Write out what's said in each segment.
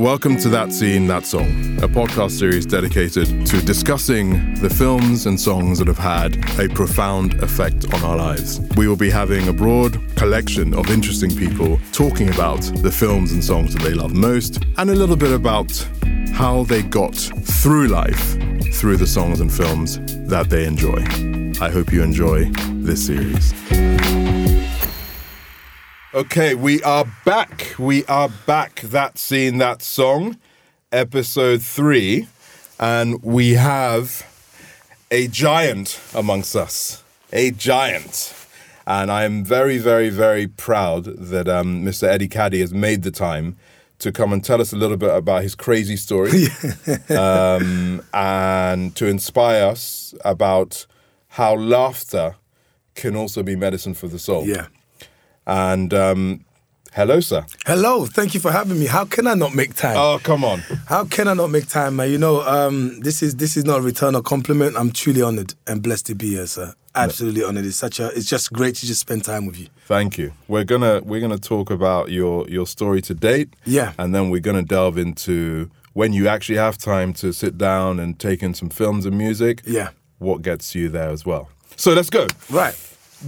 Welcome to That Scene, That Song, a podcast series dedicated to discussing the films and songs that have had a profound effect on our lives. We will be having a broad collection of interesting people talking about the films and songs that they love most and a little bit about how they got through life through the songs and films that they enjoy. I hope you enjoy this series. Okay, we are back. We are back. That scene, that song, episode three. And we have a giant amongst us. A giant. And I am very, very, very proud that um, Mr. Eddie Kadi has made the time to come and tell us a little bit about his crazy story um, and to inspire us about how laughter can also be medicine for the soul. Yeah. And um, hello, sir. Hello, thank you for having me. How can I not make time? Oh, come on. How can I not make time, man? You know, um, this is this is not a return or compliment. I'm truly honored and blessed to be here, sir. Absolutely honored. It's such a. It's just great to just spend time with you. Thank you. We're gonna we're gonna talk about your your story to date. Yeah. And then we're gonna delve into when you actually have time to sit down and take in some films and music. Yeah. What gets you there as well. So let's go. Right.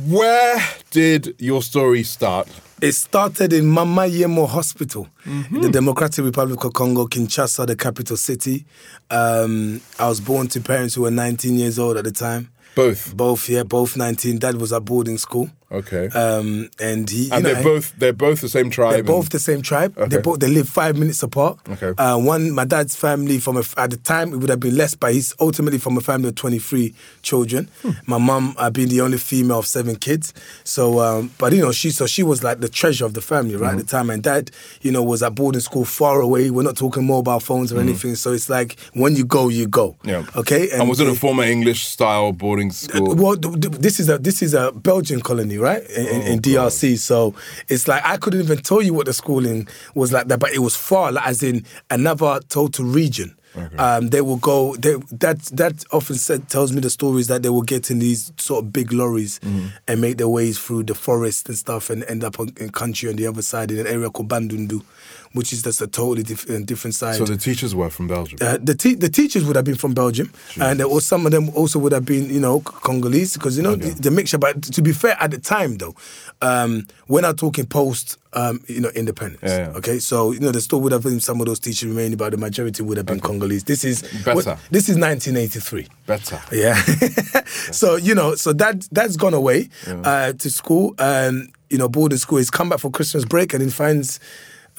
Where did your story start? It started in Mama Yemo Hospital, Mm-hmm. in the Democratic Republic of Congo, Kinshasa, the capital city. Um, I was born to parents who were 19 years old at the time. Both. Both, yeah, both 19. Dad was at boarding school. Okay. Um, and he, and know, they're both they're both the same tribe. They're and- both the same tribe. They both they live five minutes apart. Okay. Uh, one, my dad's family from a, at the time it would have been less, but he's ultimately from a family of twenty three children. Hmm. My mum uh, being the only female of seven kids. So, um, but you know, she so she was like the treasure of the family, right? Mm-hmm. At the time, and dad, you know, was at boarding school far away. We're not talking mobile phones Mm-hmm. or anything. So it's like when you go, you go. Yeah. Okay. And was it a uh, former English style boarding school? well, th- th- this is a this is a Belgian colony, right? In, in- in Oh, DRC. So it's like I couldn't even tell you what the schooling was like that, but it was far, like, as in another total region. Um, they will go. They, that that often said tells me the stories that they will get in these sort of big lorries Mm-hmm. and make their ways through the forest and stuff, and end up on, in country on the other side in an area called Bandundu, which is just a totally diff- uh, different side. so the teachers were from Belgium. Uh, the te- the teachers would have been from Belgium, and there was some of them also would have been you know Congolese because you know the, the mixture. But to be fair, at the time though, um, we're not talking post um, you know independence. Yeah, yeah. Okay, so you know there still would have been some of those teachers remaining, but the majority would have been Congolese. This is Better. what- this is 1983. Better. Yeah. so you know, so that that's gone away uh, to school. Um, you know, boarding school. He's come back for Christmas break and he finds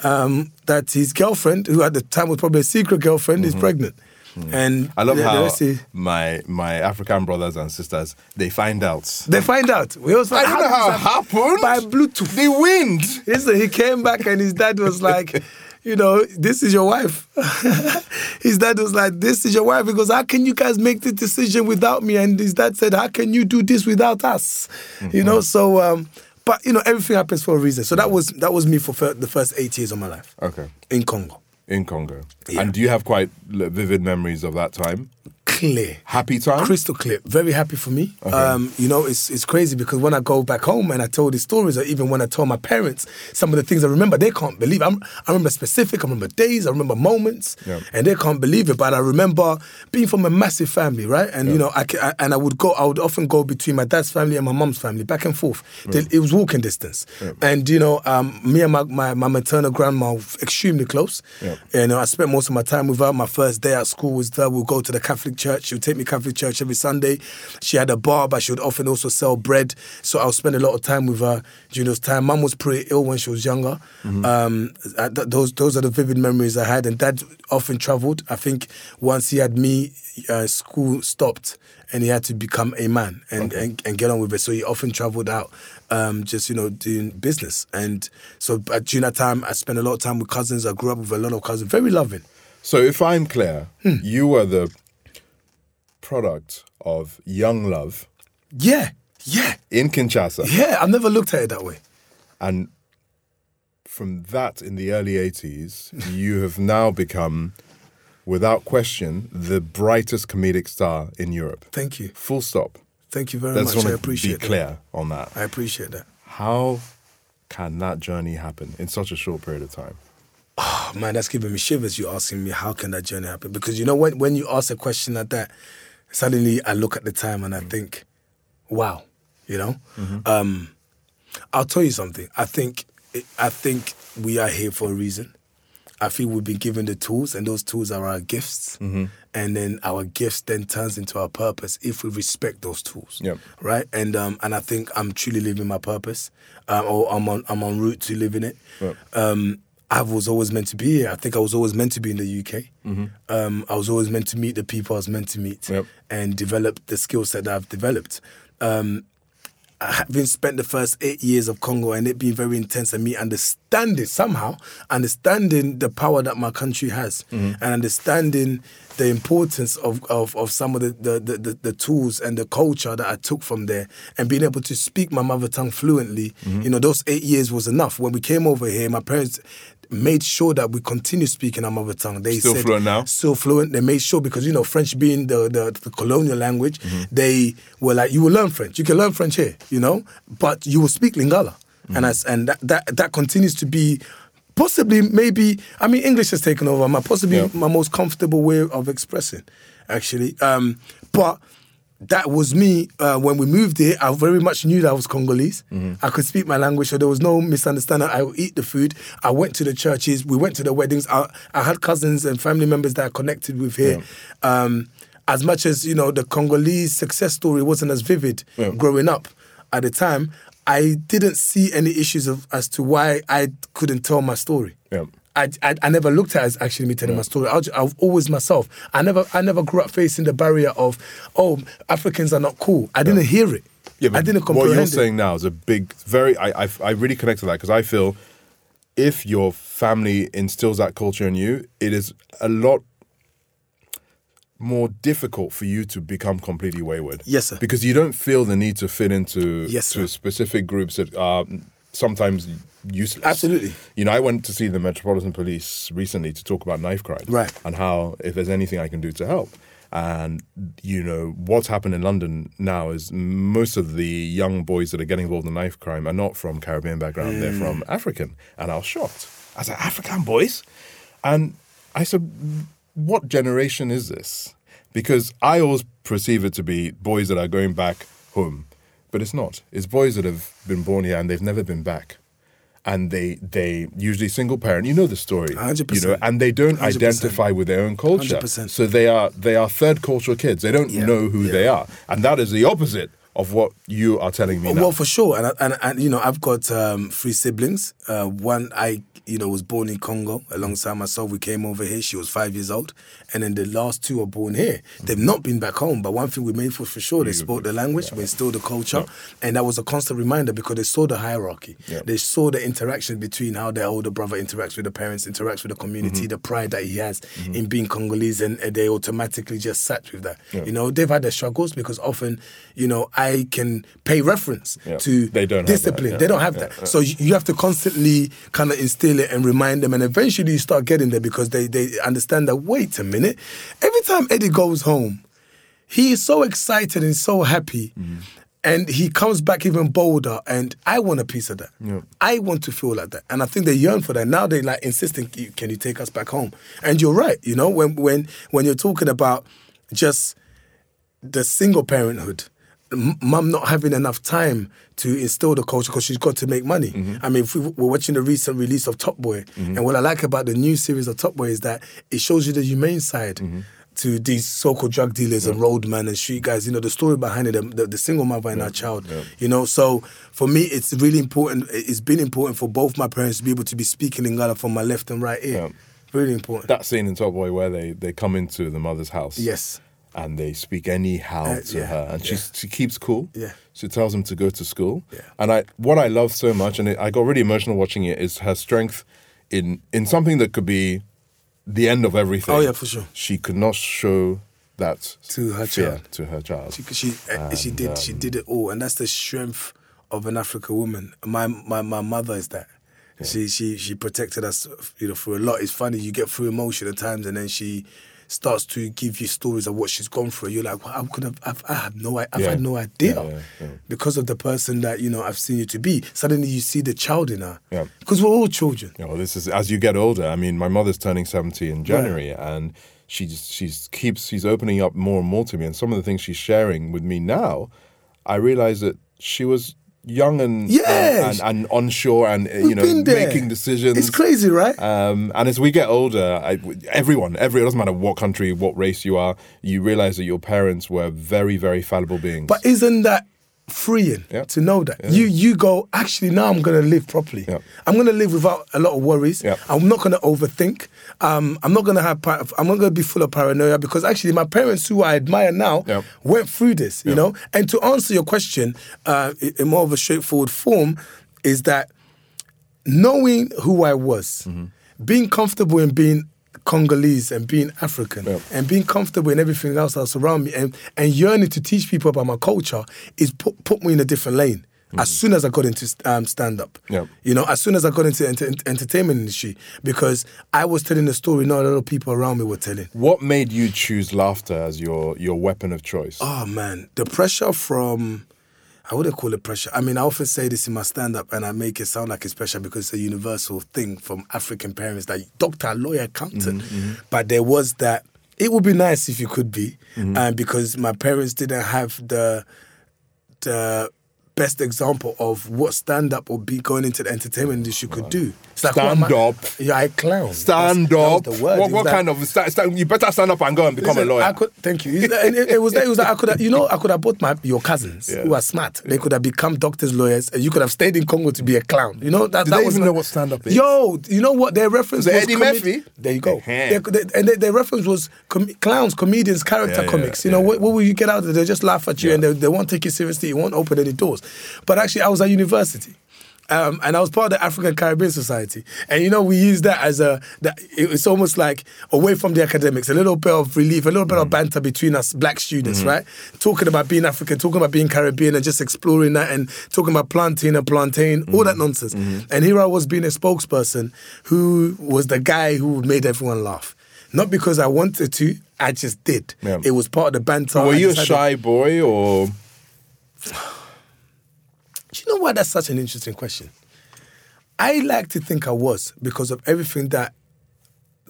um, that his girlfriend, who at the time was probably a secret girlfriend, is pregnant. And I love the- how my my African brothers and sisters they find out. they find out. We also I don't know how it did this happen? happened. By Bluetooth. The wind. Listen, he came back and his dad was like, you know, this is your wife. his dad was like, this is your wife. He goes, how can you guys make the decision without me? And his dad said, how can you do this without us? You know, so, um, but you know, everything happens for a reason. So that was that was me for fir- the first eight years of my life Okay. in Congo. In Congo. Yeah. And do you have quite vivid memories of that time? Clear. Happy time? crystal clear. Very happy for me. Um, you know, it's it's crazy because when I go back home and I tell these stories, or even when I tell my parents some of the things I remember, they can't believe. I'm, I remember specific. I remember days. I remember moments, Yeah. and they can't believe it. But I remember being from a massive family, right? And you know, I, I and I would go. I would often go between my dad's family and my mom's family, back and forth. They- It was walking distance, and you know, um, me and my, my my maternal grandma were extremely close. Yeah. You know, I spent most of my time with her. My first day at school was there. We'd go to the Catholic church. She would take me Catholic church every Sunday. She had a bar, but she would often also sell bread. So I would spend a lot of time with her during those time. Mum was pretty ill when she was younger. Um, uh, th- those those are the vivid memories I had. And Dad often travelled. I think once he had me, uh, school stopped. And he had to become a man and, and, and get on with it. So he often travelled out, um, just you know, doing business. And so but during that time, I spent a lot of time with cousins. I grew up with a lot of cousins, very loving. So if I'm clear, Hmm. you were the product of young love Yeah, yeah, in Kinshasa. yeah. I've never looked at it that way. And from that in the early 80s, you have now become, without question, the brightest comedic star in Europe. Thank you. Full stop. Thank you very I just much. I appreciate be that. clear on that. I appreciate that. How can that journey happen in such a short period of time? Oh, man, that's giving me shivers. You asking me how can that journey happen? Because you know when when you ask a question like that, suddenly I look at the time and I think, wow, you know. Um, I'll tell you something. I think I think we are here for a reason. I feel we've been given the tools, and those tools are our gifts. And then our gifts then turns into our purpose if we respect those tools. Yep. Right. And um, and I think I'm truly living my purpose, um, or I'm on I'm on route to living it. Yep. Um, I was always meant to be here. I think I was always meant to be in the UK. Um, I was always meant to meet the people I was meant to meet Yep. and develop the skill set that I've developed. Um, having spent the first eight years of Congo and it being very intense and me understanding somehow, understanding the power that my country has and understanding the importance of, of, of some of the, the, the, the, the tools and the culture that I took from there and being able to speak my mother tongue fluently, you know, those eight years was enough. When we came over here, my parents made sure that we continue speaking our mother tongue. They Still said, fluent now? still fluent. They made sure because you know French being the the, the colonial language, Mm-hmm. they were like, you will learn French. You can learn French here, you know, but you will speak Lingala, Mm-hmm. and as and that, that that continues to be. Possibly, maybe. I mean, English has taken over. My possibly Yeah. my most comfortable way of expressing, actually. Um, but that was me uh, when we moved here. I very much knew that I was Congolese. Mm-hmm. I could speak my language, so there was no misunderstanding. I would eat the food. I went to the churches. We went to the weddings. I, I had cousins and family members that I connected with here. Um, as much as you know, the Congolese success story wasn't as vivid Yeah. growing up at the time. I didn't see any issues of as to why I couldn't tell my story. Yeah. I, I, I never looked at it as actually me telling my story. I was always myself. I never I never grew up facing the barrier of oh Africans are not cool. I didn't hear it. Yeah, I didn't what you're it. saying now is a big, very. I, I, I really connect to that because I feel if your family instills that culture in you, it is a lot more difficult for you to become completely wayward. Yes, sir. Because you don't feel the need to fit into Yes, to specific groups that are sometimes useless. Absolutely. You know, I went to see the Metropolitan Police recently to talk about knife crime. Right. And how, if there's anything I can do to help. And, you know, what's happened in London now is most of the young boys that are getting involved in knife crime are not from Caribbean background, they're from mm. African. And I was shocked. I was like, African boys? And I said, what generation is this? Because I always perceive it to be boys that are going back home, but it's not. It's boys that have been born here and they've never been back. And they they usually single parent. You know the story, 100%. You know, and they don't 100%. identify with their own culture. 100%. So they are they are third cultural kids. They don't Yeah, know who yeah. they are, and that is the opposite of what you are telling me now. Well, for sure, and I- and, and you know, I've got um, three siblings. Uh, one I you know was born in Congo alongside myself. We came over here. She was five years old, and then the last two are born here. They've not been back home, but one thing we made for for sure, they spoke the language, we instilled the culture, and that was a constant reminder because they saw the hierarchy. Yeah. They saw the interaction between how their older brother interacts with the parents, interacts with the community, mm-hmm. the pride that he has mm-hmm. in being Congolese, and, and they automatically just sat with that. Yeah. You know, they've had their struggles because often, you know, I can pay reference Yeah. to They don't discipline. yeah. They don't have Yeah, that. yeah. So you have to constantly kind of instill it and remind them, and eventually you start getting there because they they understand that. Wait a minute, every time Eddie goes home, he is so excited and so happy. Mm-hmm. And he comes back even bolder, and I want a piece of that. Yeah. I want to feel like that, and I think they yearn for that. Now they like insisting, "Can you take us back home?" And you're right. You know, when when when you're talking about just the single parenthood, mum not having enough time to instill the culture because she's got to make money. Mm-hmm. I mean, if we, are watching the recent release of Top Boy, mm-hmm. and what I like about the new series of Top Boy is that it shows you the humane side. Mm-hmm. To these so-called drug dealers and roadmen and street guys, you know the story behind it, the, the, the single mother and her child, you know. So for me, it's really important. It's been important for both my parents to be able to be speaking Lingala from my left and right ear. Yeah. Really important. that scene in Top Boy where they, they come into the mother's house. yes. And they speak anyhow Uh, to yeah, her, and she yeah. she keeps cool. Yeah. She tells him to go to school. Yeah. And I what I love so much, and it, I got really emotional watching it, is her strength in in something that could be the end of everything. Oh, yeah, for sure. She could not show that To her child. to her child. She she uh, she And, did she um, did it all, and that's the strength of an African woman. My my my mother is that. She she she protected us, you know, through a lot. It's funny you get through emotion at times, and then she starts to give you stories of what she's gone through, you're like, well, I could have, I've, I have no, I've Yeah. had no idea Yeah, yeah, yeah. because of the person that you know I've seen you to be. Suddenly, you see the child in her. Yeah. Because we're all children. You know, this is as you get older. I mean, my mother's turning seventy in January, and she just she's keeps she's opening up more and more to me. And some of the things she's sharing with me now, I realize that she was young and Yeah. and, and, and unsure and uh, We've you know making decisions. It's crazy, right? Um, and as we get older, I, everyone, every it doesn't matter what country, what race you are, you realize that your parents were very, very fallible beings. But isn't that freeing Yeah. to know that you you go actually now I'm gonna live properly. Yeah. I'm gonna live without a lot of worries. Yeah. I'm not gonna overthink. Um, I'm not gonna have. par- I'm not gonna be full of paranoia because actually my parents, who I admire now, Yeah. went through this. You Yeah. know. And to answer your question uh, in- in more of a straightforward form, is that knowing who I was, Mm-hmm. being comfortable in being Congolese and being African Yeah. and being comfortable in everything else that's around me and, and yearning to teach people about my culture is put, put me in a different lane. As soon as I got into um, stand up, Yeah. you know, as soon as I got into enter- entertainment industry, because I was telling a story not a lot of people around me were telling. what made you choose laughter as your your weapon of choice? Oh man, the pressure from I wouldn't call it pressure. I mean, I often say this in my stand up and I make it sound like it's pressure because it's a universal thing from African parents that doctor, lawyer, accountant. Mm-hmm, mm-hmm. But there was that it would be nice if you could be. Mm-hmm. And because my parents didn't have the the best example of what stand up or be going into the entertainment industry could do. It's like, what I- Stand up. Yeah, I clown. Stand That's- up. that the. What, It was like- kind of sta- sta- you better stand up and go and become Listen, a lawyer? I could, thank you. And it, it was, it was like I could have, you know, I could have bought my your cousins Yeah. who are smart. They could have become doctors, lawyers, and you could have stayed in Congo to be a clown. You know that. Do that they was even my- know what stand-up is? Yo, you know what their reference Was was? Eddie Murphy? There you go. Uh-huh. They- and their, their reference was com- clowns, comedians, character Yeah, yeah, comics. You know what, what will you get out of it? They just laugh at you and they, they won't take you seriously. You won't open any doors. But actually, I was at university. Um, and I was part of the African Caribbean Society, and you know we use that as a that it's almost like away from the academics, a little bit of relief, a little bit of mm. banter between us black students, mm. right? Talking about being African, talking about being Caribbean, and just exploring that, and talking about plantain and plantain, all mm. that nonsense. Mm-hmm. And here I was being a spokesperson who was the guy who made everyone laugh, not because I wanted to, I just did. Yeah. It was part of the banter. Were you a shy boy or? Do you know why that's such an interesting question? I like to think I was because of everything that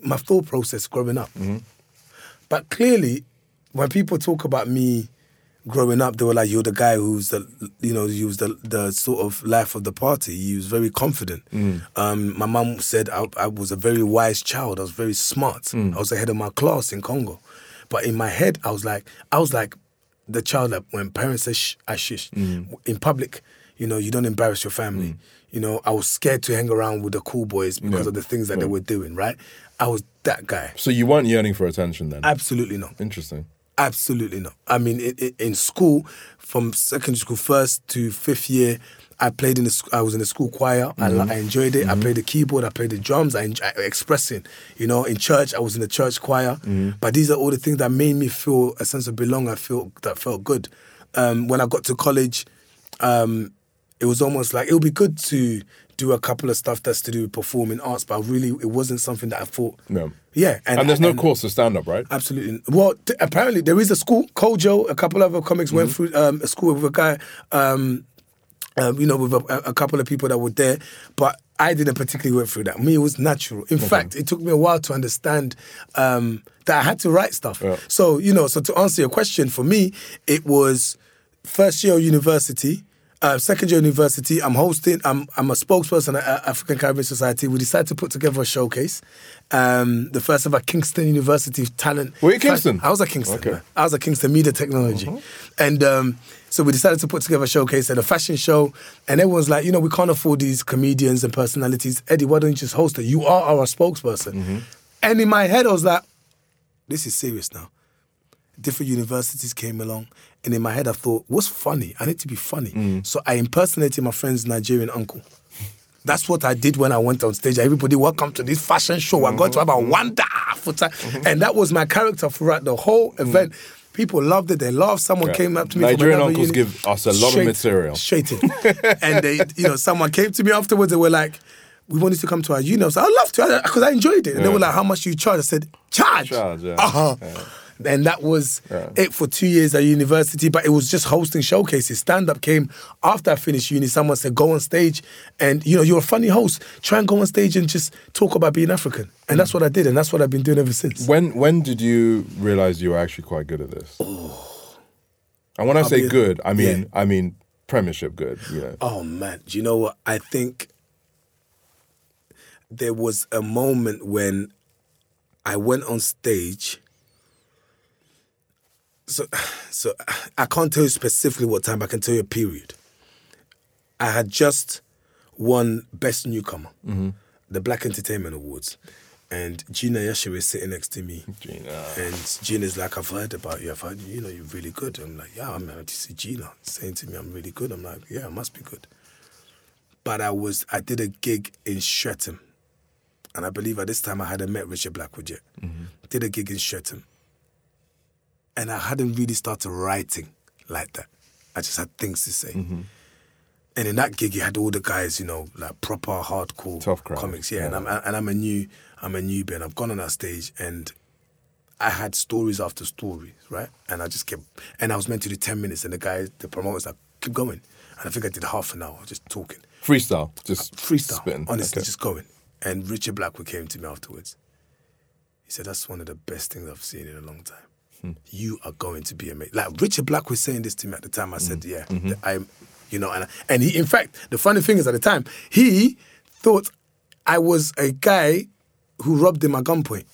my thought process growing up. Mm-hmm. But clearly, when people talk about me growing up, they were like, "You're the guy who's the, you know, he was the the sort of life of the party. He was very confident." Mm. Um, my mum said I, I was a very wise child. I was very smart. Mm. I was ahead of my class in Congo. But in my head, I was like, I was like the child that when parents say shh, I shush mm. in public. You know, you don't embarrass your family. You know, I was scared to hang around with the cool boys because Yeah. of the things that they were doing. Right? I was that guy. So you weren't yearning for attention then? Absolutely not. Interesting. Absolutely not. I mean, in, in, in school, from secondary school first to fifth year, I played in the. I was in the school choir. I, li- I enjoyed it. I played the keyboard. I played the drums. I enjoy expressing. You know, in church, I was in the church choir. But these are all the things that made me feel a sense of belonging. I feel that felt good. Um, when I got to college, um, it was almost like it would be good to do a couple of stuff that's to do with performing arts, but really, it wasn't something that I thought. No. Yeah, And, there's no course to stand up, right? Absolutely. Well, t- apparently there is a school. Kojo, a couple of other comics went Mm-hmm. through um, a school with a guy, um, um, you know, with a, a couple of people that were there. But I didn't particularly went through that. Me, it was natural. In fact, it took me a while to understand um, that I had to write stuff. Yeah. So you know, so to answer your question, for me, it was first year of university. Uh, second year university, I'm hosting. I'm I'm a spokesperson at African Caribbean Society. We decided to put together a showcase, um, the first ever Kingston University talent. Were you Kingston? I was at Kingston. Okay. man. I was at Kingston Media Technology, and um, so we decided to put together a showcase at a fashion show. And everyone's like, you know, we can't afford these comedians and personalities. Eddie, why don't you just host it? You are our spokesperson. And in my head, I was like, this is serious now. Different universities came along, and in my head, I thought, what's funny? I need to be funny. Mm. So I impersonated my friend's Nigerian uncle. That's what I did when I went on stage. Everybody, welcome to this fashion show. We're going to have a mm-hmm. wonderful time. Mm-hmm. And that was my character throughout the whole mm. event. People loved it. They laughed. Someone Yeah. came up to me. Nigerian from uncles give us a lot of material. Straight in. and they, you know, someone came to me afterwards. They were like, "We wanted to come to our uni." I was like, "I'd love to," because I enjoyed it. And they were like, "How much do you charge?" I said, charge. Charge, yeah. Uh-huh. And that was it for two years at university, but it was just hosting showcases. Stand up came after I finished uni. Someone said, go on stage and, you know, you're a funny host. Try and go on stage and just talk about being African. And that's mm. what I did. And that's what I've been doing ever since. When when did you realize you were actually quite good at this? Oh. And when I say be- good, I mean yeah. I mean premiership good. You know. Oh man, do you know what? I think there was a moment when I went on stage. So, so I can't tell you specifically what time, but I can tell you a period. I had just won Best Newcomer, mm-hmm. the Black Entertainment Awards, and Gina Yashere is sitting next to me. Gina. And Gina's like, I've heard about you. I've heard, you know, you're really good. I'm like, yeah, I'm just see Gina saying to me, I'm really good. I'm like, yeah, I must be good. But I was, I did a gig in Streatham. And I believe at this time I hadn't met Richard Blackwood yet. Mm-hmm. Did a gig in Streatham. And I hadn't really started writing like that. I just had things to say. Mm-hmm. And in that gig, you had all the guys, you know, like proper hardcore Tough crowd, comics. Yeah, and. I'm and I'm a new, I'm a newbie, and I've gone on that stage, and I had stories after stories, right? And I just kept, and I was meant to do ten minutes, and the guys, the promoter's like, keep going, and I think I did half an hour just talking, Freestyle. Just uh, freestyle, spitting. honestly, Okay. just going. And Richard Blackwood came to me afterwards. He said, "That's one of the best things I've seen in a long time." Hmm. You are going to be amazing. Like Richard Black was saying this to me at the time. I said, "Yeah, Mm-hmm. I'm," you know, and and he, in fact, the funny thing is, at the time, he thought I was a guy who robbed him at gunpoint.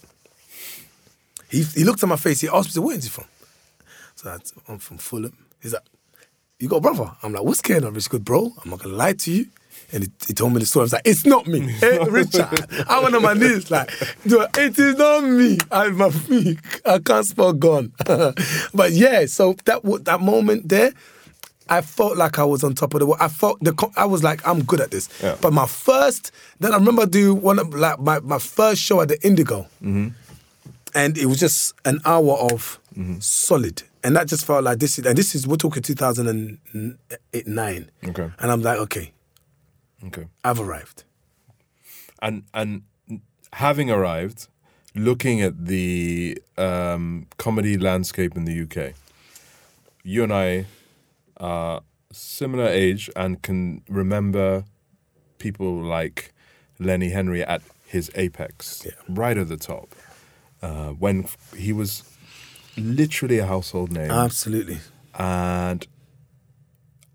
He he looked at my face. He asked me, "Where is he from?" So I said, I'm from Fulham. He's like, "You got a brother?" I'm like, "What's going on?" Rich good, bro. I'm not gonna lie to you. And he, he told me the story. I was like, "It's not me, hey, Richard." I went on my knees like, "Dude, "It is not me. I'm a freak. I can't spell gone. but yeah, so that that moment there. I felt like I was on top of the world. I felt the I was like I'm good at this. Yeah. But my first, then I remember doing one of like my, my first show at the Indigo, mm-hmm. and it was just an hour of mm-hmm. solid, and that just felt like this is and this is we're talking 2009. Okay. and I'm like, okay, Okay. I've arrived. and and having arrived, looking at the um, comedy landscape in the UK, you and I are similar age and can remember people like Lenny Henry at his apex, Yeah. right at the top, uh, when he was literally a household name Absolutely. and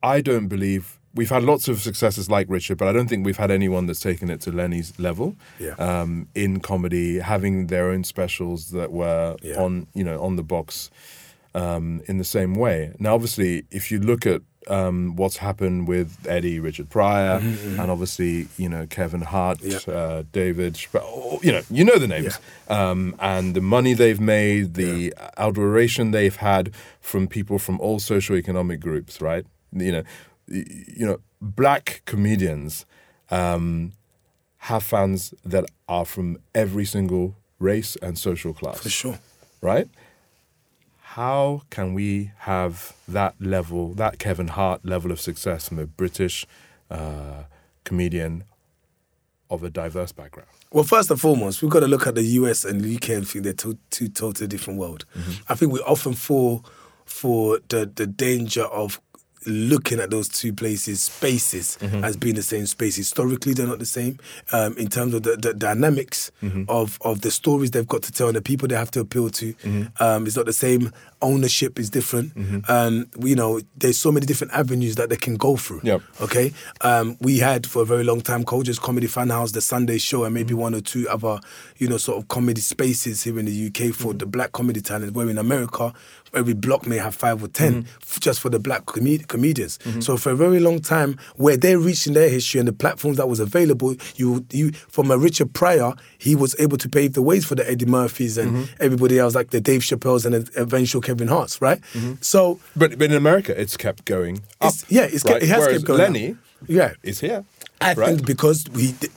I don't believe we've had lots of successes like Richard, but I don't think we've had anyone that's taken it to Lenny's level. Yeah. Um, in comedy, having their own specials that were Yeah. on you know on the box um, in the same way. Now, obviously, if you look at um, what's happened with Eddie, Richard Pryor, and obviously you know Kevin Hart, Mm-hmm, Yeah. uh, David, oh, you know you know the names, um, and the money they've made, the adoration they've had from people from all socioeconomic groups, right? You know, you know, black comedians um, have fans that are from every single race and social class For sure. right? How can we have that level, that Kevin Hart level of success from a British uh, comedian of a diverse background? Well, first and foremost, we've got to look at the US and the UK and think they're two, two totally different world. I think we often fall for the, the danger of looking at those two places, spaces, as being the same space. Historically, they're not the same um, in terms of the, the dynamics of, of the stories they've got to tell and the people they have to appeal to. Um, it's not the same. Ownership is different. Um, you know, there's so many different avenues that they can go through. Yep. Okay. Um, we had for a very long time Kojo's Comedy Fun House, the Sunday show, and maybe one or two other, you know, sort of comedy spaces here in the UK for the black comedy talent. Where in America, every block may have five or 10 f- just for the black comed- comedians. Mm-hmm. So for a very long time, where they're reaching their history and the platforms that was available, you you from a Richard Pryor, he was able to pave the ways for the Eddie Murphys and mm-hmm. everybody else, like the Dave Chappelle's and the eventual Kevin Hart's, right? Mm-hmm. So But, but in America, it's kept going up. it's, yeah, it's, right? it has Whereas kept going. Lenny up. yeah, is here. I right? think because we, th-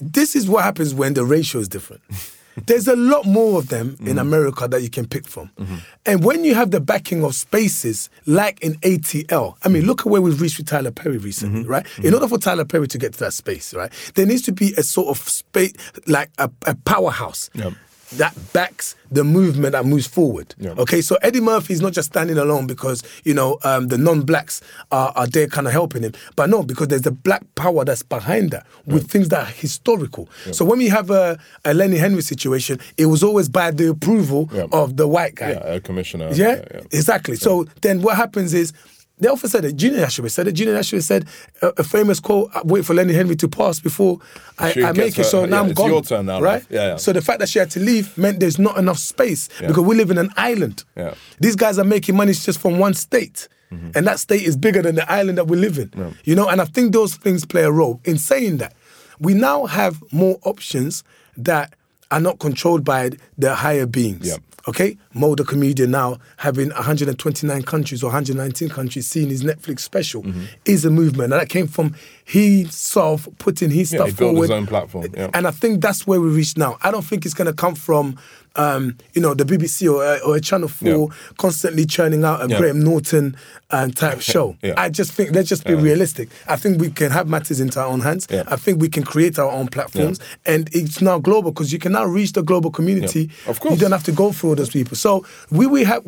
this is what happens when the ratio is different. There's a lot more of them in mm-hmm. America that you can pick from. Mm-hmm. And when you have the backing of spaces like in ATL, I mean, mm-hmm. look at where we've reached with Tyler Perry recently, right? In order for Tyler Perry to get to that space, right, there needs to be a sort of space, like a, a powerhouse. Yep. That backs the movement that moves forward. Yeah. Okay, so Eddie Murphy is not just standing alone because you know um, the non-blacks are, are there kind of helping him, but no, because there's the black power that's behind that with things that are historical. So when we have a, a Lenny Henry situation, it was always by the approval Yeah. of the white guy. Yeah, a commissioner. Yeah, exactly. So then what happens is they often said it. Gina Yashere said it. Gina Yashere said a, a famous quote: "I "Wait for Lenny Henry to pass before I, I make gets it." her- So now yeah, I'm it's gone. your turn now, right? Yeah, yeah. So the fact that she had to leave meant there's not enough space because we live in an island. Yeah. These guys are making money just from one state. Mm-hmm. And that state is bigger than the island that we live in. You know, and I think those things play a role. In saying that, we now have more options that are not controlled by the higher beings. Yeah. Okay, Mo the comedian now having 129 countries or 119 countries seeing his Netflix special Mm-hmm. is a movement, and that came from he self putting his Yeah, stuff he built forward. his own platform, yeah. And I think that's where we reach now. I don't think it's going to come from, um, you know, the BBC or, uh, or a Channel Four constantly churning out a Yeah. Graham Norton um, type show. Yeah. I just think let's just be realistic. I think we can have matters into our own hands. Yeah. I think we can create our own platforms, and it's now global because you can now reach the global community. Yeah. Of course. you don't have to go through all those people. So will we have?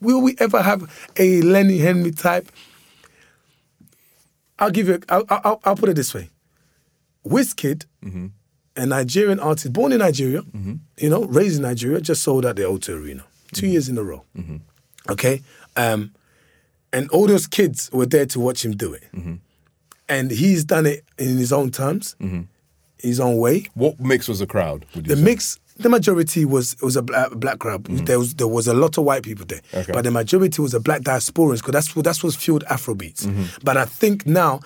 Will we ever have a Lenny Henry type? I'll give you. I'll, I'll, I'll put it this way. Wizkid, Mm-hmm. A Nigerian artist born in Nigeria, you know, raised in Nigeria, just sold out the O2 Arena 2 Mm-hmm. years in a row. Okay, um, and all those kids were there to watch him do it, Mm-hmm. and he's done it in his own terms, his own way. What mix was the crowd? The say? mix, the majority was was a black, black crowd. There was there was a lot of white people there, Mm-hmm. Okay. but the majority was a black diasporans because that's what that's what fueled Afrobeats. Mm-hmm. But I think now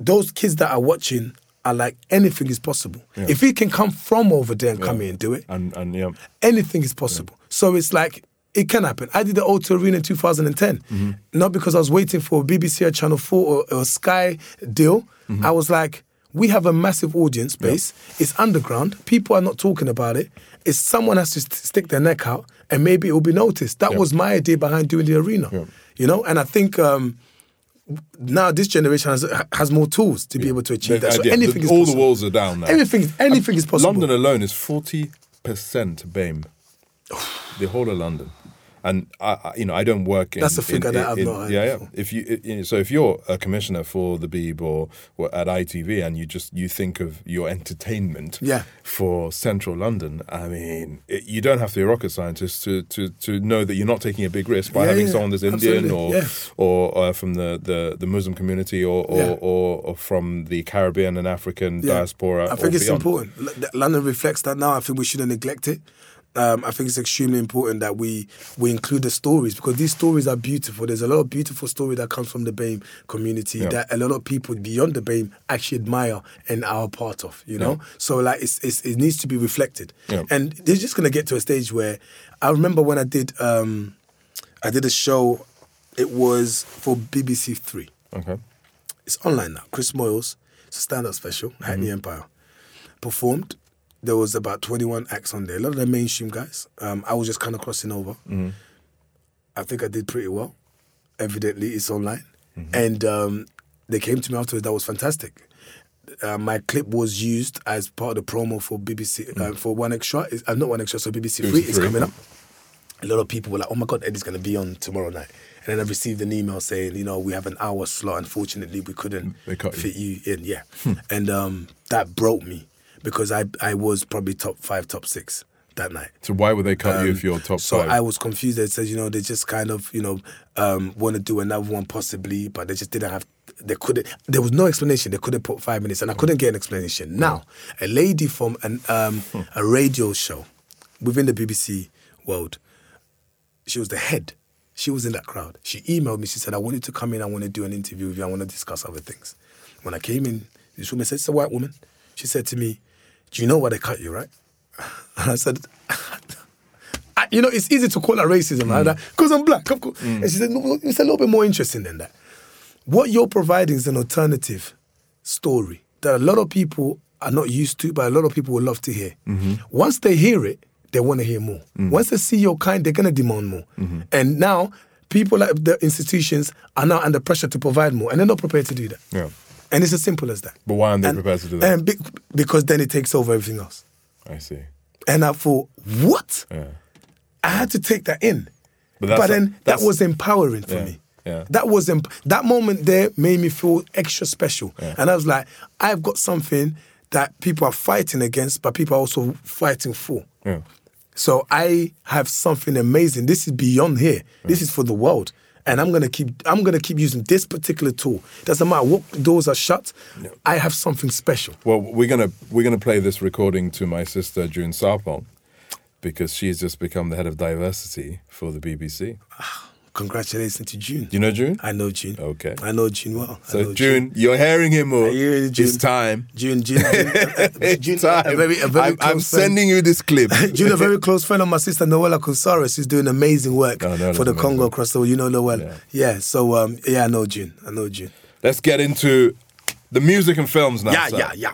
those kids that are watching are like anything is possible. If he can come from over there and come here and do it, And and yeah, anything is possible. So it's like it can happen. I did the O2 Arena in 2010, Mm-hmm. not because I was waiting for a BBC or Channel 4 or, or Sky deal. Mm-hmm. I was like, we have a massive audience base. It's underground. People are not talking about it. It's someone has to st- stick their neck out, and maybe it will be noticed. That Yeah. was my idea behind doing the arena. Yeah. You know, and I think. Um, now this generation has has more tools to be able to achieve The that. So idea- anything the- is all possible. the walls are down now. Anything, anything is possible. London alone is forty percent BAME. the whole of London, and I, you know, I don't work. In, That's a figure in, that I've in- not Yeah, yeah. If you, you know, so if you're a commissioner for the Beeb or, or at ITV, and you just you think of your entertainment, Yeah. for Central London, I mean, it, you don't have to be a rocket scientist to to to know that you're not taking a big risk by Yeah, having yeah, someone that's Indian or or uh, from the, the, the Muslim community or or, or or from the Caribbean and African diaspora. I think it's beyond. important. London reflects that now. I think we shouldn't neglect it. Um, I think it's extremely important that we we include the stories because these stories are beautiful. There's a lot of beautiful story that comes from the BAME community Yeah. that a lot of people beyond the BAME actually admire and are a part of. You know, so like it's, it's it needs to be reflected. Yeah. And they're just gonna get to a stage where I remember when I did um, I did a show. It was for BBC Three Okay. it's online now. Chris Moyles, it's a stand-up special, Mm-hmm. Hackney Empire, performed. There was about 21 acts on there. A lot of the mainstream guys. Um, I was just kind of crossing over. Mm-hmm. I think I did pretty well. Evidently, it's online, Mm-hmm. and um, they came to me afterwards. That was fantastic. Uh, my clip was used as part of the promo for BBC uh, for One Extra. It's, uh, not One Extra, so BBC Three is Mm. Coming up a lot of people were like, "Oh my God, Eddie's going to be on tomorrow night." And then I received an email saying, "You know, we have an hour slot. Unfortunately, we couldn't cut you. fit you in." Yeah, and um, that broke me because I I was probably top five, top six that night. So why would they cut you if you're top Um, So five? I was confused. They said, you know, they just kind of, you know, um, want to do another one possibly, but they just didn't have. They couldn't. There was no explanation. They couldn't put five minutes, and I couldn't get an explanation. Now, a lady from an um, a radio show within the BBC world, she was the head. She was in that crowd. She emailed me. She said, "I want you to come in. I want to do an interview with you. I want to discuss other things." When I came in, this woman said, "It's a white woman." She said to me, "Do you know why they cut you, right?" And I said, I, you know, it's easy to call that racism, right? Mm. Because I'm black, of course. Mm. And she said, no, it's a little bit more interesting than that. What you're providing is an alternative story that a lot of people are not used to, but a lot of people would love to hear. Mm-hmm. Once they hear it, they want to hear more. Mm. Once they see your kind, they're going to demand more. Mm-hmm. And now, people like the institutions are now under pressure to provide more, and they're not prepared to do that. Yeah. And it's as simple as that. But why aren't they And- prepared to do that? And be- because then it takes over everything else. I see. And I thought, what? I had to take that in. But But, then that was empowering for Yeah, me. yeah. That was emp- that moment there made me feel extra special. Yeah. And I was like, I've got something that people are fighting against, but people are also fighting for. Yeah. So I have something amazing. This is beyond here. This is for the world. And I'm gonna keep I'm gonna keep using this particular tool. Doesn't matter what doors are shut, I have something special. Well, we're gonna we're gonna play this recording to my sister June Sarpong because she's just become the head of diversity for the BBC. Ah. Congratulations to June. You know June? I know June. Okay. I know June well. I So know June, you're hearing him more. hearing June. It's time. June, June, June, It's June, time. a very, a very I'm, I'm sending you this clip. June, a very close friend of my sister Noella Coursaris, who's doing amazing work Oh, Noella's for the. Congo across the world. You know Noella. Yeah. Yeah. So um, yeah, I know June. I know June. Let's get into the music and films now. Yeah, yeah, yeah.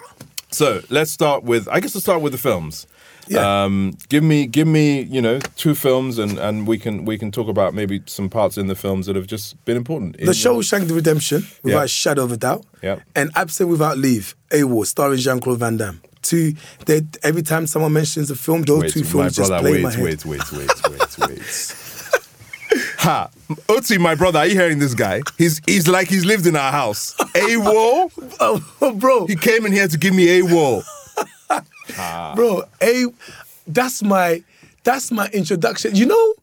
So let's start with. I guess let's start with the films. Yeah. Um, give me, give me, you know, two films, and and we can we can talk about maybe some parts in the films that have just been important. The Shawshank Redemption, without Yeah. a shadow of a doubt. Yeah. And Absent Without Leave, AWOL, starring Jean-Claude Van Damme. Two, they, every time someone mentions a film, those Wait, two films just brother, play wait, in my head. wait, wait, wait, wait, wait. Ha, Oti, my brother, are you hearing this guy? He's he's like he's lived in our house. A wall. Oh, bro, He came in here to give me a wall. Bro, A, that's my, that's my introduction. You know,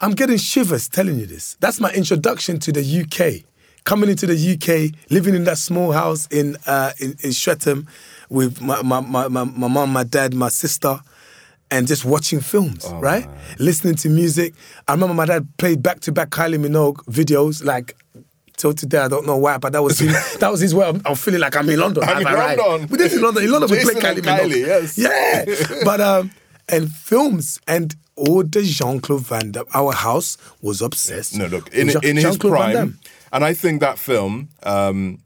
I'm getting shivers telling you this. That's my introduction to the UK. Coming into the UK, living in that small house in uh, in, in Streatham with my my, my, my, my mom, my dad, my sister, and just watching films, right? Listening to music. I remember my dad played back to back Kylie Minogue videos, like till today. I don't know why, but that was his, that was his way of, of feeling like I'm in London. I'm in right? London. We did in London. In London, we played Kylie Kylie, yes. Yeah, but um, and films and all the Jean Claude Van Damme. Our house was obsessed. No, look, in, Jean- in his prime, and I think that film um,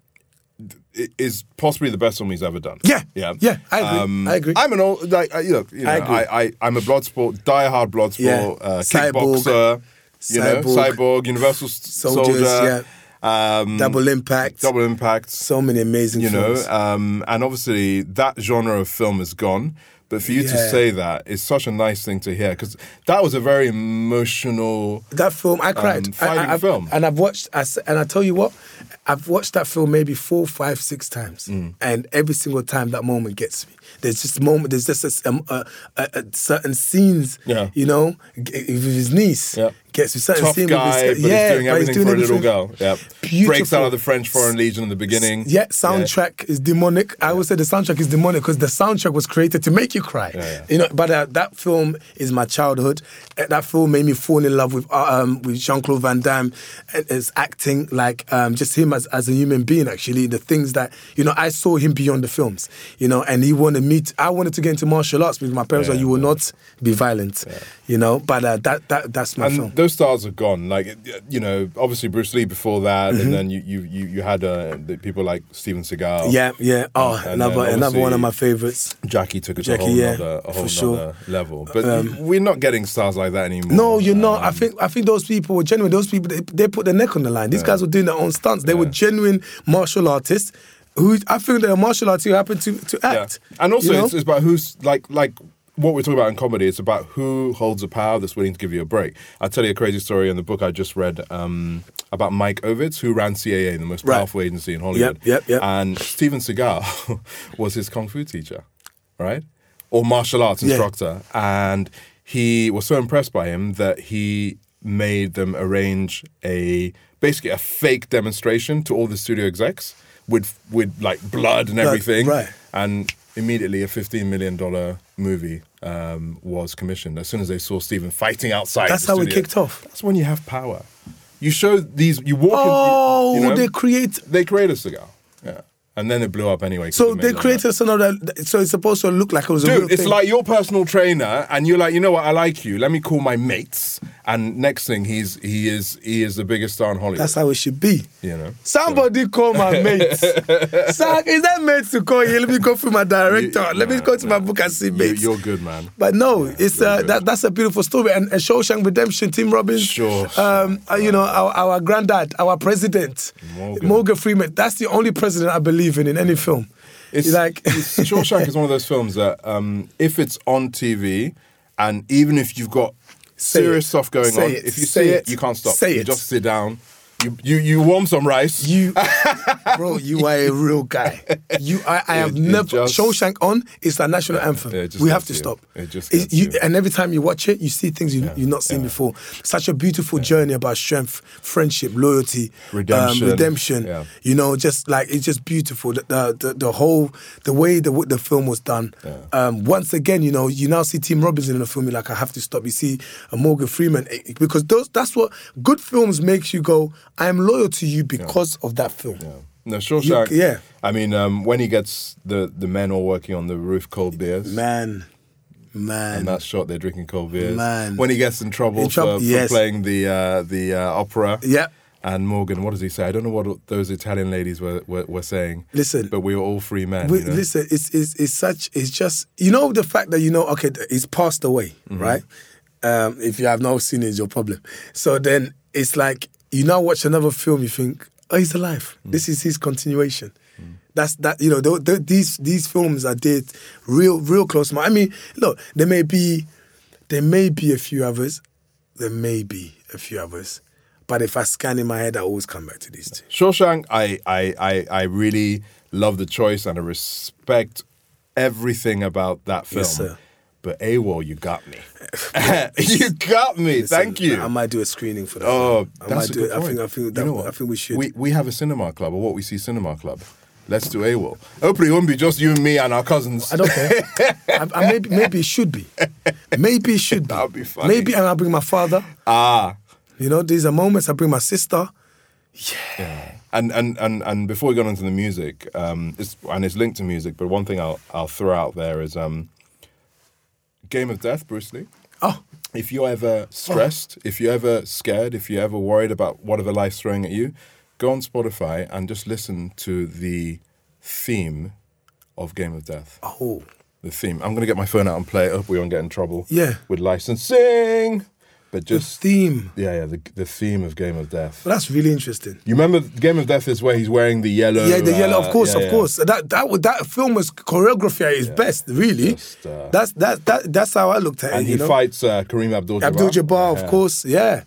is possibly the best film he's ever done. Yeah, yeah, Um, yeah, I agree, I agree. I'm an old, like, you know, you know I agree. I, I, I'm a Bloodsport, diehard Bloodsport, Yeah. uh, Cyborg. kickboxer, you know, Cyborg. cyborg, Universal Soldiers, Soldier, um, Double Impact. Double Impact. So many amazing you know, films. um, and obviously that genre of film is gone. But for you to say that is such a nice thing to hear because that was a very emotional. That film, I cried. Um, fighting I, I, film. and I've watched. I And I tell you what, I've watched that film maybe four, five, six times, Mm. and every single time that moment gets me. There's just a moment. There's just a, a, a, a certain scenes. Yeah. You know, with his niece. Yeah. Gets certain Tough scene guy, his, but yeah, he's doing everything for a little girl. Yeah, Beautiful. breaks out of the French Foreign Legion in the beginning. Yeah, soundtrack is demonic. I always say the soundtrack is demonic because the soundtrack was created to make you cry. yeah. You know, but uh, that film is my childhood. Uh, That film made me fall in love with uh, um, with Jean Claude Van Damme and his acting, like um, just him as, as a human being. Actually, the things that you know, I saw him beyond the films. You know, and he wanted me. To, I wanted to get into martial arts because my parents Yeah, were, you will not be violent. You know, but uh, that that that's my and film. Those stars are gone. Like you know, obviously Bruce Lee before that, Mm-hmm. and then you you you, you had uh, the people like Steven Seagal. yeah, yeah. Oh, And then another another one of my favorites. Jackie took it Jackie, to a whole yeah, nother, a whole sure. Um, level. But we're not getting stars like that anymore. No, you're not. I Um, think I think those people were genuine. Those people they, they put their neck on the line. These guys were doing their own stunts. They were genuine martial artists who I think they're a martial artist who happened to to yeah. act. And also, you know? it's, it's about who's like like what we're talking about in comedy. It's about who holds the power that's willing to give you a break. I'll tell you a crazy story in the book I just read um, about Mike Ovitz, who ran CAA, the most Right. powerful agency in Hollywood. yep, yep. yep. And Steven Seagal was his kung fu teacher, right? Or martial arts Yeah. instructor. And he was so impressed by him that he made them arrange a basically a fake demonstration to all the studio execs with with like blood and everything. right. And immediately a fifteen million dollar movie um, was commissioned as soon as they saw Steven fighting outside. That's how it kicked off. That's when you have power. You show these. You walk. Oh, in, you, you know, they create. they create a cigar. Yeah. And then it blew up anyway. So they a lot of created another. So it's supposed to look like it was a real Dude, it's thing. like your personal trainer, and you're like, you know what? I like you. Let me call my mates. And next thing, he's he is he is the biggest star in Hollywood. That's how it should be. you know. Somebody call my mates. Is that mates to call you? Let me go through my director. You- Let me go to my book and see You, mates. you're good, man. But no, it's you're uh, that, that's a beautiful story. And, and Shawshank Redemption, Tim Robbins, Sure. um, uh, you know, our, our granddad, our president, Morgan. Morgan. Freeman. That's the only president I believe in in any film. It's like it's- Shawshank is one of those films that um, if it's on TV, and even if you've got serious it. stuff going Say on, it. if you Say see it, it. you can't stop. Say you just sit down. You you you warm some rice. You, bro, you are a real guy. You, I, I have It- it never just- Shawshank on. It's the national anthem. yeah, we have to stop. It just gets you, and every time you watch it, you see things you, you've not seen before. Such a beautiful journey about strength, friendship, loyalty, Redemption. um, redemption. Yeah. You know, just like it's just beautiful. The the, the, the whole the way the the film was done. Um, once again, you know, you now see Tim Robinson in the film. You're like, I have to stop. You see a Morgan Freeman eh, because those that's what good films makes you go. I am loyal to you because of that film. Yeah. No, Shawshank. You- yeah. I mean, um, when he gets the the men all working on the roof, cold beers. Man, man. And that shot, they're drinking cold beers. Man. When he gets in trouble, In trouble, for, yes. for playing the uh, the uh, opera. Yeah. And Morgan, what does he say? I don't know what those Italian ladies were were, were saying. Listen. but we were all free men. We, you know? Listen, it's, it's it's such it's just you know the fact that you know okay he's passed away Mm-hmm. right. Um, if you have not seen it, it's your problem. So then it's like you now watch another film, you think, oh, he's alive. Mm. This is his continuation. That's that you know th- th- these these films are did real real close. my- I mean, look, there may be there may be a few others, there may be a few others, but if I scan in my head, I always come back to these two. Shawshank, I, I, I, I really love the choice and I respect everything about that film. Yes, sir. But AWOL, you got me. you got me. Listen, Thank you. I might do a screening for that. Oh, I that's might a do good it. I think point. I think You know what? I think we should. We, we have a cinema club, or what we see cinema club. Let's do AWOL. Hopefully, it won't be just you and me and our cousins. I don't care. I, I maybe maybe it should be. Maybe it should be. That would be funny. Maybe and I'll bring my father. Ah, You know, these are moments I bring my sister. Yeah. And and and and before we go on to the music, um, it's, and it's linked to music, but one thing I'll I'll throw out there is um, Game of Death, Bruce Lee. Oh, If you're ever stressed, oh. if you're ever scared, if you're ever worried about whatever life's throwing at you, go on Spotify and just listen to the theme of Game of Death. oh, The theme. I'm gonna get my phone out and play it. Hope we won't get in trouble. Yeah. With licensing, but the theme. yeah, yeah. The the theme of Game of Death. That's really interesting. You remember Game of Death is where he's wearing the yellow. Yeah, the yellow. uh, Of course, yeah, of yeah. course. That that that film was choreography at its best. Really, Just, uh, that's that that that's how I looked at And it. And he You know, fights uh, Kareem Abdul-Jabbar. Abdul Jabbar, of Yeah. course. Yeah.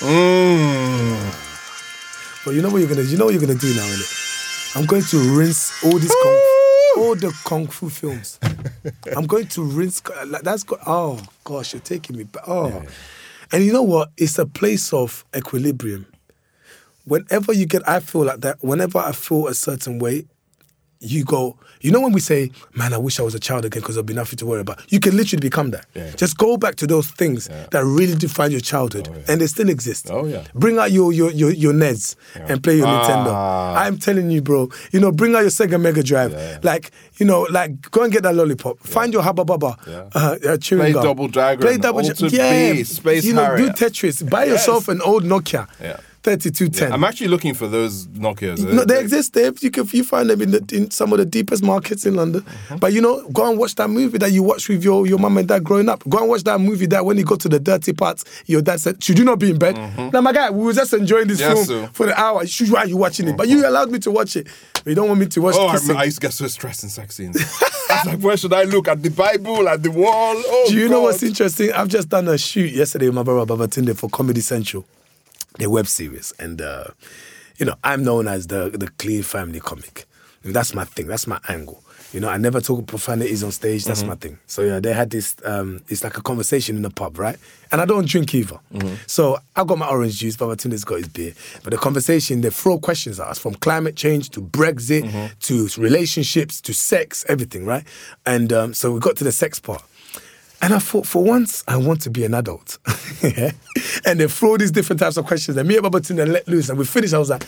Mm. But you know what you're gonna you know what you're gonna do now, innit? I'm going to rinse all this. All the kung fu films. I'm going to rinse like, that's go, oh gosh, you're taking me back. Oh. And you know what? It's a place of equilibrium. Whenever you get I feel like that, whenever I feel a certain way, you go, you know when we say, man, I wish I was a child again because there'll be nothing to worry about. You can literally become that. Yeah. Just go back to those things that really define your childhood and they still exist. Oh, yeah. Bring out your your your, your NES and play your Nintendo. Ah. I'm telling you, bro. You know, bring out your Sega Mega Drive. Yeah. Like, you know, like go and get that lollipop. Find your Hubba Bubba. Yeah. Uh, uh, chewing Play gum. Double Dragon, Play Double Dragon. Yeah. Space You know, do Harrier. Tetris. Buy yourself an old Nokia. Yeah. 3210. I'm actually looking for those Nokias. No, they exist. They, you can you find them in, the, in some of the deepest markets in London. Mm-hmm. But you know, go and watch that movie that you watched with your, your mum and dad growing up. Go and watch that movie that when you go to the dirty parts, your dad said, "Should you not be in bed?" Now, my guy, we were just enjoying this Mm-hmm. Yes, film for the hour. Should why are you watching it? But you allowed me to watch it. But you don't want me to watch Oh, I. I used to get so stressed in sex scenes. I was like, where should I look? At the Bible? At the wall? Oh, Do you know what's interesting? I've just done a shoot yesterday with my brother Babatunde for Comedy Central, the web series, and uh, you know I'm known as the the clean family comic. That's my thing. That's my angle. You know, I never talk profanities on stage. That's my thing. So yeah, they had this. Um, it's like a conversation in a pub, right? And I don't drink either. So I got my orange juice. Babatunde's got his beer. But the conversation, they throw questions at us from climate change to Brexit to relationships to sex, everything, right? And um, so we got to the sex part. And I thought, for once, I want to be an adult. Yeah? And they throw these different types of questions. And me and Babatunde let loose. And we finished. I was like,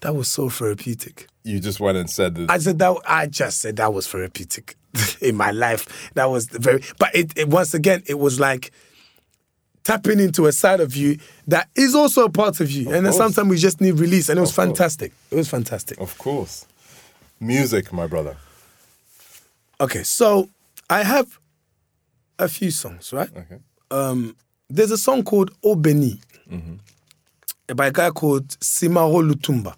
that was so therapeutic. You just went and said that. I said that. I just said that was therapeutic in my life. That was very. But it, it once again, it was like tapping into a side of you that is also a part of you. and then sometimes we just need release. And it was Of course. fantastic. It was fantastic. of course. Music, my brother. Okay, so I have a few songs, right? Okay. um, there's a song called Eau Benite. by a guy called Simaro Lutumba,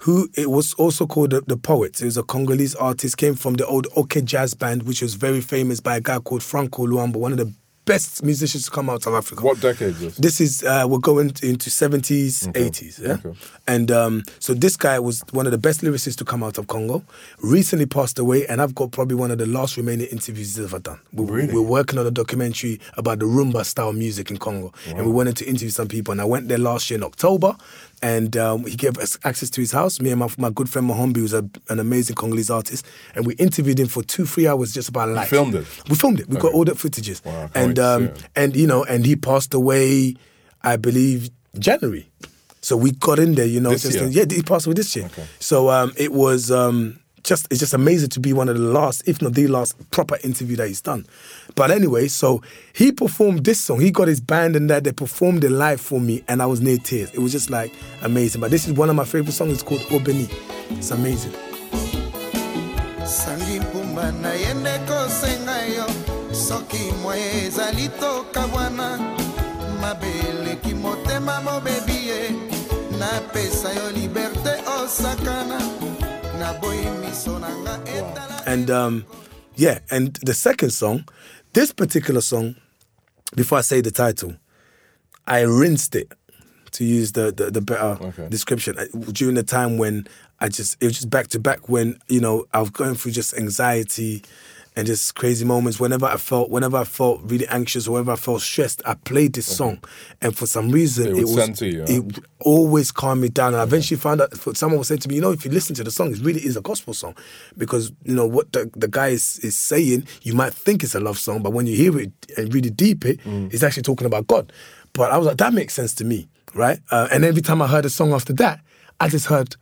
who it was also called the, the Poet. He was a Congolese artist, came from the old OK Jazz Band, which was very famous by a guy called Franco Luambo, one of the best musicians to come out of Africa. What decade is this? This is uh, we're going into seventies, eighties, yeah. Okay. And um, so this guy was one of the best lyricists to come out of Congo. Recently passed away, and I've got probably one of the last remaining interviews he's ever done. We're, Really? we're working on a documentary about the rumba style music in Congo, and we wanted to interview some people. And I went there last year in October, and um, he gave us access to his house. Me and my, my good friend Mohombi, who's a, an amazing Congolese artist, and we interviewed him for two, three hours just about life. filmed it? We filmed it. We got all the footages, Wow, and um, and you know, and he passed away, I believe, January. So we got in there, you know. Just yeah, he passed away this year. Okay. So um, it was um, just it's just amazing to be one of the last, if not the last, proper interview that he's done. But anyway, so he performed this song. He got his band and that they performed it live for me, and I was near tears. It was just like amazing. But this is one of my favorite songs. It's called Eau Benite. It's amazing. sangi mpumba nayende kosenga yo soki mwaye ezali tokabwana mabeleki motema mobebi ye napesa yo liberte osakana naboyi miso na nga etala And um, yeah, and the second song, this particular song, before I say the title, I rinsed it to use the the, the better Okay. description uh, during the time when I just it was just back to back when you know I was going through just anxiety and just crazy moments. Whenever I felt whenever I felt really anxious or whenever I felt stressed, I played this song, and for some reason It would was you, huh? it always calmed me down. And I eventually found out someone was saying to me, you know, if you listen to the song, it really is a gospel song. Because, you know, what the, the guy is, is saying, you might think it's a love song, but when you hear it and really deep it, Mm. it's actually talking about God. But I was like, that makes sense to me, right? Uh, and every time I heard a song after that, I just heard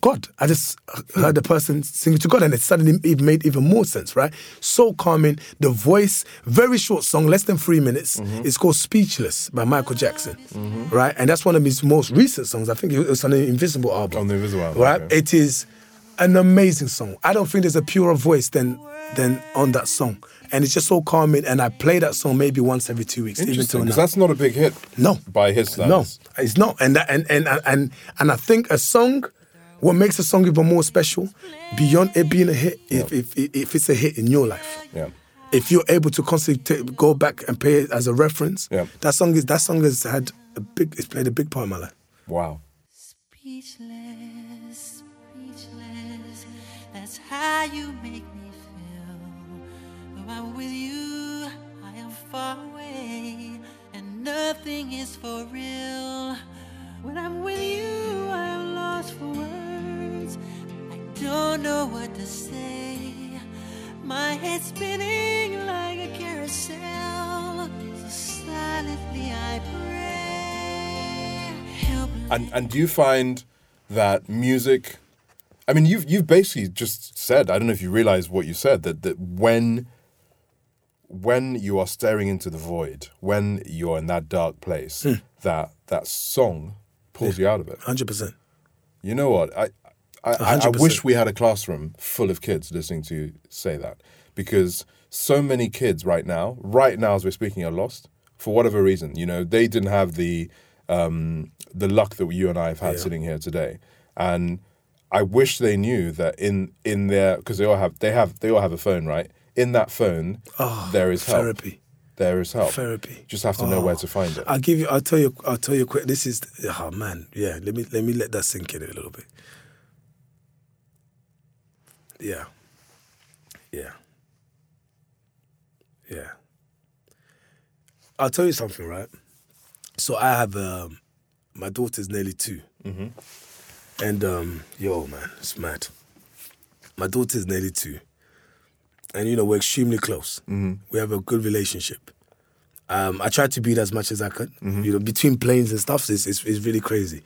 God. I just heard the person singing to God, and it suddenly it made even more sense, right? So calming. The voice, very short song, less than three minutes. Mm-hmm. It's called "Speechless" by Michael Jackson, right? And that's one of his most recent songs. I think it was on the Invincible album. On the Invincible album, right? okay. It is an amazing song. I don't think there's a purer voice than than on that song, and it's just so calming. And I play that song maybe once every two weeks, even till because now. that's not a big hit. No. By his standards. No, it's not. And that, and, and and and I think a song, what makes a song even more special, beyond it being a hit, if, if if it's a hit in your life, Yeah. if you're able to constantly ta- go back and play it as a reference, Yeah. that song is that song has had a big, it's played a big part in my life. Wow. Speechless, speechless. That's how you make me feel. When I'm with you, I am far away, and nothing is for real. When I'm with you, I am lost for words. I don't know what to say. My head's spinning like a carousel. So silently I pray. Help And and do you find that music? I mean, you've you've basically just said. I don't know if you realize what you said that that when when you are staring into the void, when you're in that dark place, Hmm. that that song pulls you out of it. Hundred percent. You know what? I I, I, wish we had a classroom full of kids listening to you say that because so many kids right now, right now as we're speaking, are lost for whatever reason. You know, they didn't have the um, the luck that you and I have had Yeah. sitting here today, and I wish they knew that in in their because they all have they have they all have a phone, right? In that phone, Oh, there is help. therapy. There is help. Therapy. Just have to know Oh. where to ah. find it. I'll give you. I'll tell you. I'll tell you quick. This is. Oh man. Yeah. Let me. Let me let that sink in a little bit. Yeah. Yeah. Yeah. I'll tell you something, right? So I have um, my daughter's nearly 2 and um, yo, man, it's mad. My daughter's nearly two, and you know we're extremely close. We have a good relationship. Um, I tried to beat as much as I could. You know, between planes and stuff, it's, it's, it's really crazy.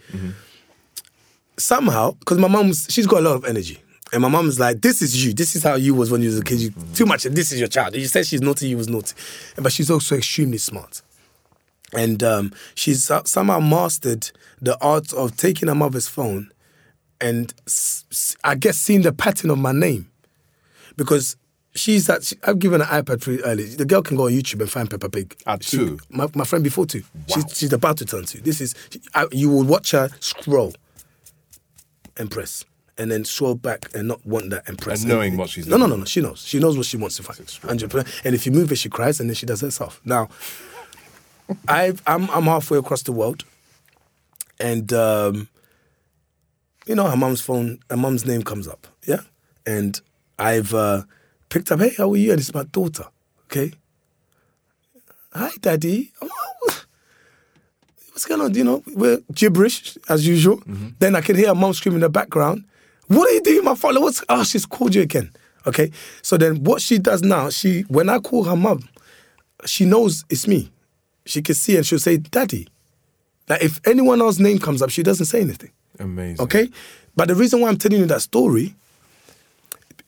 Somehow, because my mom's, she's got a lot of energy. And my mom's like, this is you. This is how you was when you was a kid. You, Too much. This is your child. You said she's naughty, you was naughty. But she's also extremely smart. And um, she's somehow mastered the art of taking her mother's phone and I guess seeing the pattern of my name. Because she's at. She, I've given her an iPad pretty early. The girl can go on YouTube and find Peppa Pig. At She- two? My, my friend before two. Wow. She's, she's about to turn two. This is I, you will watch her scroll and press. And then scroll back and not want that and. And knowing what she's No, no, no, no. She knows. She knows what she wants to find. 100%. And if you move it, she cries and then she does herself. Now, I've, I'm, I'm halfway across the world. And, um, you know, her mum's phone, her mum's name comes up. Yeah. And I've uh, picked up, hey, how are you? And it's my daughter. Okay. Hi, daddy. What's going on? You know, we're gibberish as usual. Mm-hmm. Then I can hear her mum screaming in the background. What are you doing, my father? What's oh, she's called you again. Okay. So then what she does now, she when I call her mum, she knows it's me. She can see and she'll say, Daddy. Like if anyone else's name comes up, she doesn't say anything. Amazing. Okay? But the reason why I'm telling you that story,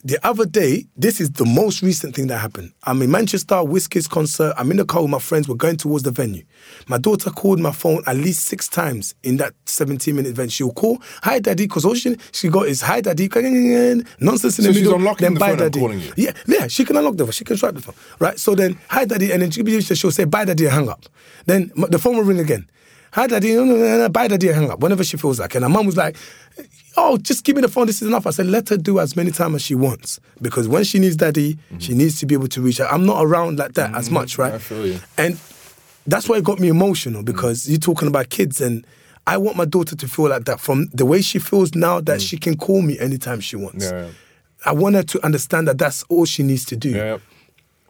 the other day, this is the most recent thing that happened. I'm in Manchester, Wizkid's concert. I'm in the car with my friends. We're going towards the venue. My daughter called my phone at least six times in that 17 minute event. She'll call, hi, daddy, because all she, she got is, hi, daddy, nonsense in So the she's middle. unlocking then the bye, daddy. calling you? Yeah, yeah, she can unlock the phone. She can swipe the phone. Right? So then, hi, daddy, and then she- she'll say, bye, daddy, and hang up. Then the phone will ring again. Hi, daddy, no, no, no, no, bye, daddy, and hang up. Whenever she feels like. And her mom was like, oh, just give me the phone. This is enough. I said, let her do as many times as she wants. Because when she needs daddy, mm-hmm. she needs to be able to reach out. I'm not around like that as mm-hmm. much, right? I feel you. And that's why it got me emotional mm. because you're talking about kids and I want my daughter to feel like that from the way she feels now that mm. she can call me anytime she wants. Yeah. I want her to understand that that's all she needs to do. Yeah, yeah.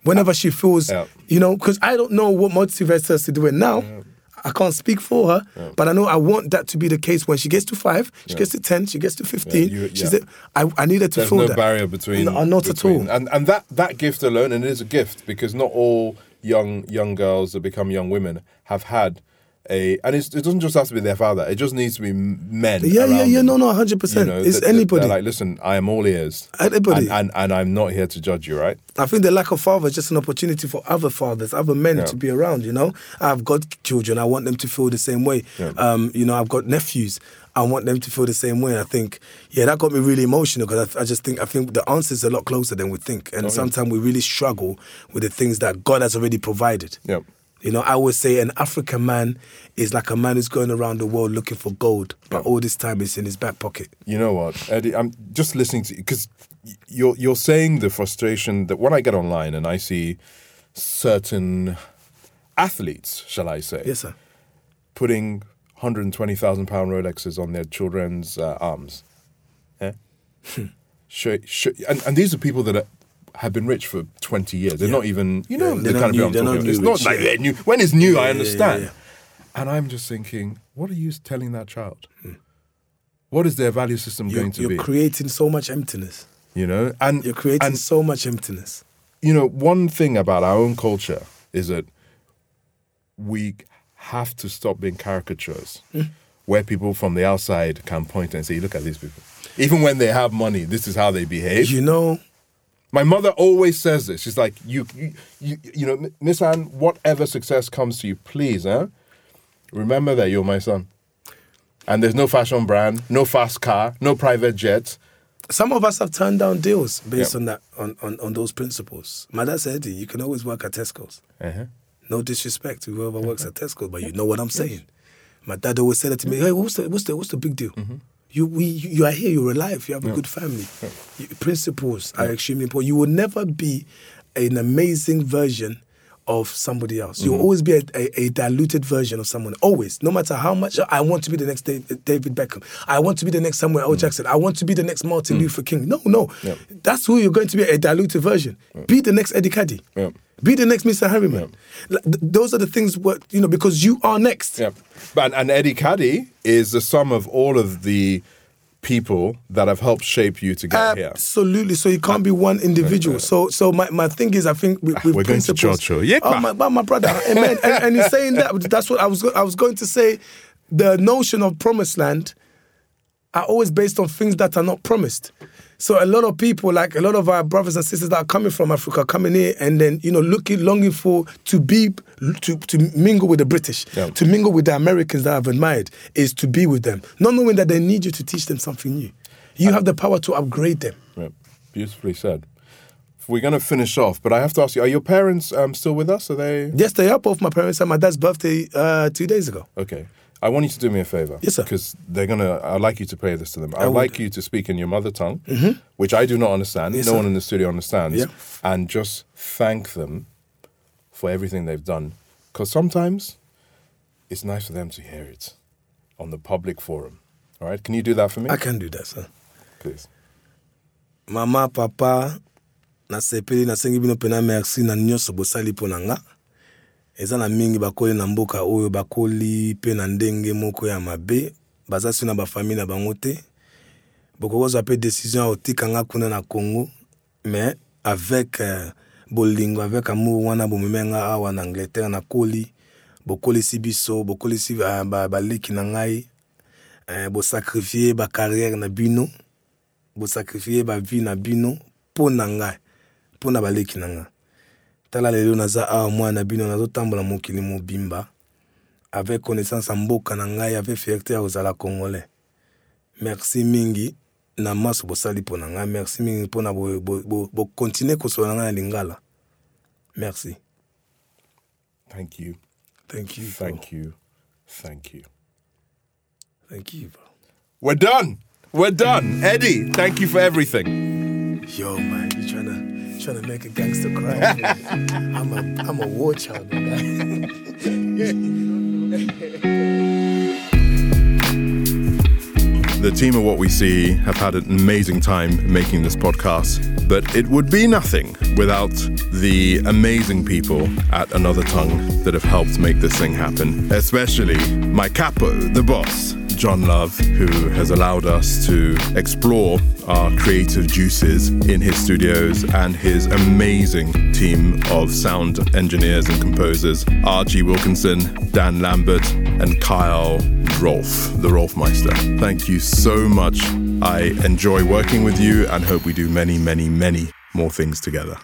Whenever she feels, Yeah. you know, because I don't know what motivates us to do it now. I can't speak for her, but I know I want that to be the case when she gets to five, she gets to 10, she gets to 15. Yeah, you- she's yeah. there. I, I need her to There's feel no that. barrier between. No, not at all. And and that that gift alone, and it is a gift because not all young young girls that become young women have had a, and it's, it doesn't just have to be their father. It just needs to be men. Yeah, yeah, yeah. them. No, no, 100%. You know, it's that- anybody. like, listen, I am all ears. Anybody. And, and and I'm not here to judge you, right? I think the lack of father is just an opportunity for other fathers, other men Yeah. to be around. You know, I've got children. I want them to feel the same way. Yeah. Um, you know, I've got nephews. I want them to feel the same way. I think, yeah, that got me really emotional because I, I just think I think the answer is a lot closer than we think, and Oh, yeah. sometimes we really struggle with the things that God has already provided. Yep. You know, I would say an African man is like a man who's going around the world looking for gold, but all this time it's in his back pocket. You know what, Eddie? I'm just listening to you because you're you're saying the frustration that when I get online and I see certain athletes, shall I say, Yes, sir. putting hundred and twenty thousand pound Rolexes on their children's uh, arms. Yeah. Show, show, and, and these are people that are, have been rich for 20 years. They're Yeah. not even, you know, Yeah, the they're kind of people I'm talking about. It's new not like they're new. When it's new, I understand. And I'm just thinking, what are you telling that child? Hmm. What is their value system You're, going to be? you're be? creating so much emptiness. you know, and You're creating and so much emptiness. you know, one thing about our own culture is that we have to stop being caricatures hmm. where people from the outside can point and say, look at these people. Even when they have money, this is how they behave. You know, My mother always says this. She's like, you, you, you, you know, Miss Anne, whatever success comes to you, please, huh? Remember that you're my son. And there's no fashion brand, no fast car, no private jet. some of us have turned down deals based Yeah. on that on, on, on those principles. My dad said, you can always work at Tesco's. Uh-huh. No disrespect to whoever works at Tesco, but you know what I'm saying. My dad always said it to me. Hey, what's the what's the what's the big deal? Mm-hmm. You we you are here. You're alive. You have a good family. You- principles are extremely important. You will never be an amazing version of somebody else. Mm-hmm. You'll always be a, a, a diluted version of someone. Always, no matter how much I want to be the next David Beckham. I want to be the next Samuel L. Jackson. I want to be the next Martin Luther King. No, no, Mm. Yep. that's who you're going to be. A diluted version. Be the next Eddie Kadi. Yep. Be the next Mr. Harriman. Like, th- those are the things what you know because you are next. Yeah. But, and Eddie Kadi is the sum of all of the people that have helped shape you to get here. Absolutely. So you can't be one individual. So so my, my thing is I think with, ah, with We're going to church. Yeah, oh, my, my brother. Amen. and, and in saying that, that's what I was I was going to say. The notion of promised land are always based on things that are not promised. So a lot of people, like a lot of our brothers and sisters that are coming from Africa, coming here and then you know looking, longing for to be to to mingle with the British, Yeah. to mingle with the Americans that I've admired, is to be with them, not knowing that they need you to teach them something new. You have the power to upgrade them. Yeah. Beautifully said. we're going to finish off, but I have to ask you: Are your parents um, still with us? Are they Yes, they are both my parents and my dad's birthday uh, two days ago. okay? I want you to do me a favor. Yes, sir. Because they're gonna. I'd like you to play this to them. I'd. Mm-hmm. like you to speak in your mother tongue, which I do not understand. Yes, no sir. one in the studio understands. Yeah. And just thank them for everything they've done. Because sometimes it's nice for them to hear it on the public forum. All right? Can you do that for me, I can do that, sir. please? mama papa nasepeli nasengi bino mpena merci na nyonso bosali mpo na nga eza na mingi bakoli na mboka oyo bakoli mpe na ndenge moko ya mabe. Baza si na bafamile na bango te. Bokokozwa mpe décision ya kotika nga kuna na congo. Mais avec euh, bolingo avec amour wana bomeme nga awa na angleterre nakoli bokolisi biso bokolisi ba- ba- baleki na ngai. Eh, bosakrifie bacarrière na bino. Bosakrifie bavie na bino. Mpo na ngai mpo na baleki na ngai tala lelo naza awa mwana na bino nazotambola mokili mobimba avec connaissance ya mboka na ngai avec fierté ya kozala congolais merci mingi na maso bosali mpo na ngai merci mingi mpona bokontinue bo, bo, kosola na ngai na lingala merci Thank you. thank you Thank you. Thank you. thank you bro. We're done. We're done. Eddie, thank you for everything. yo man you trying to trying to make a gangster cry man. i'm a i'm a war child man. The team of What We See have had an amazing time making this podcast, but it would be nothing without the amazing people at Another Tongue that have helped make this thing happen, especially my capo, the boss, John Love, who has allowed us to explore our creative juices in his studios and his amazing team of sound engineers and composers, RG Wilkinson, Dan Lambert, and Kyle Rolf, the Rolfmeister. Thank you so much. I enjoy working with you and hope we do many, many, many more things together.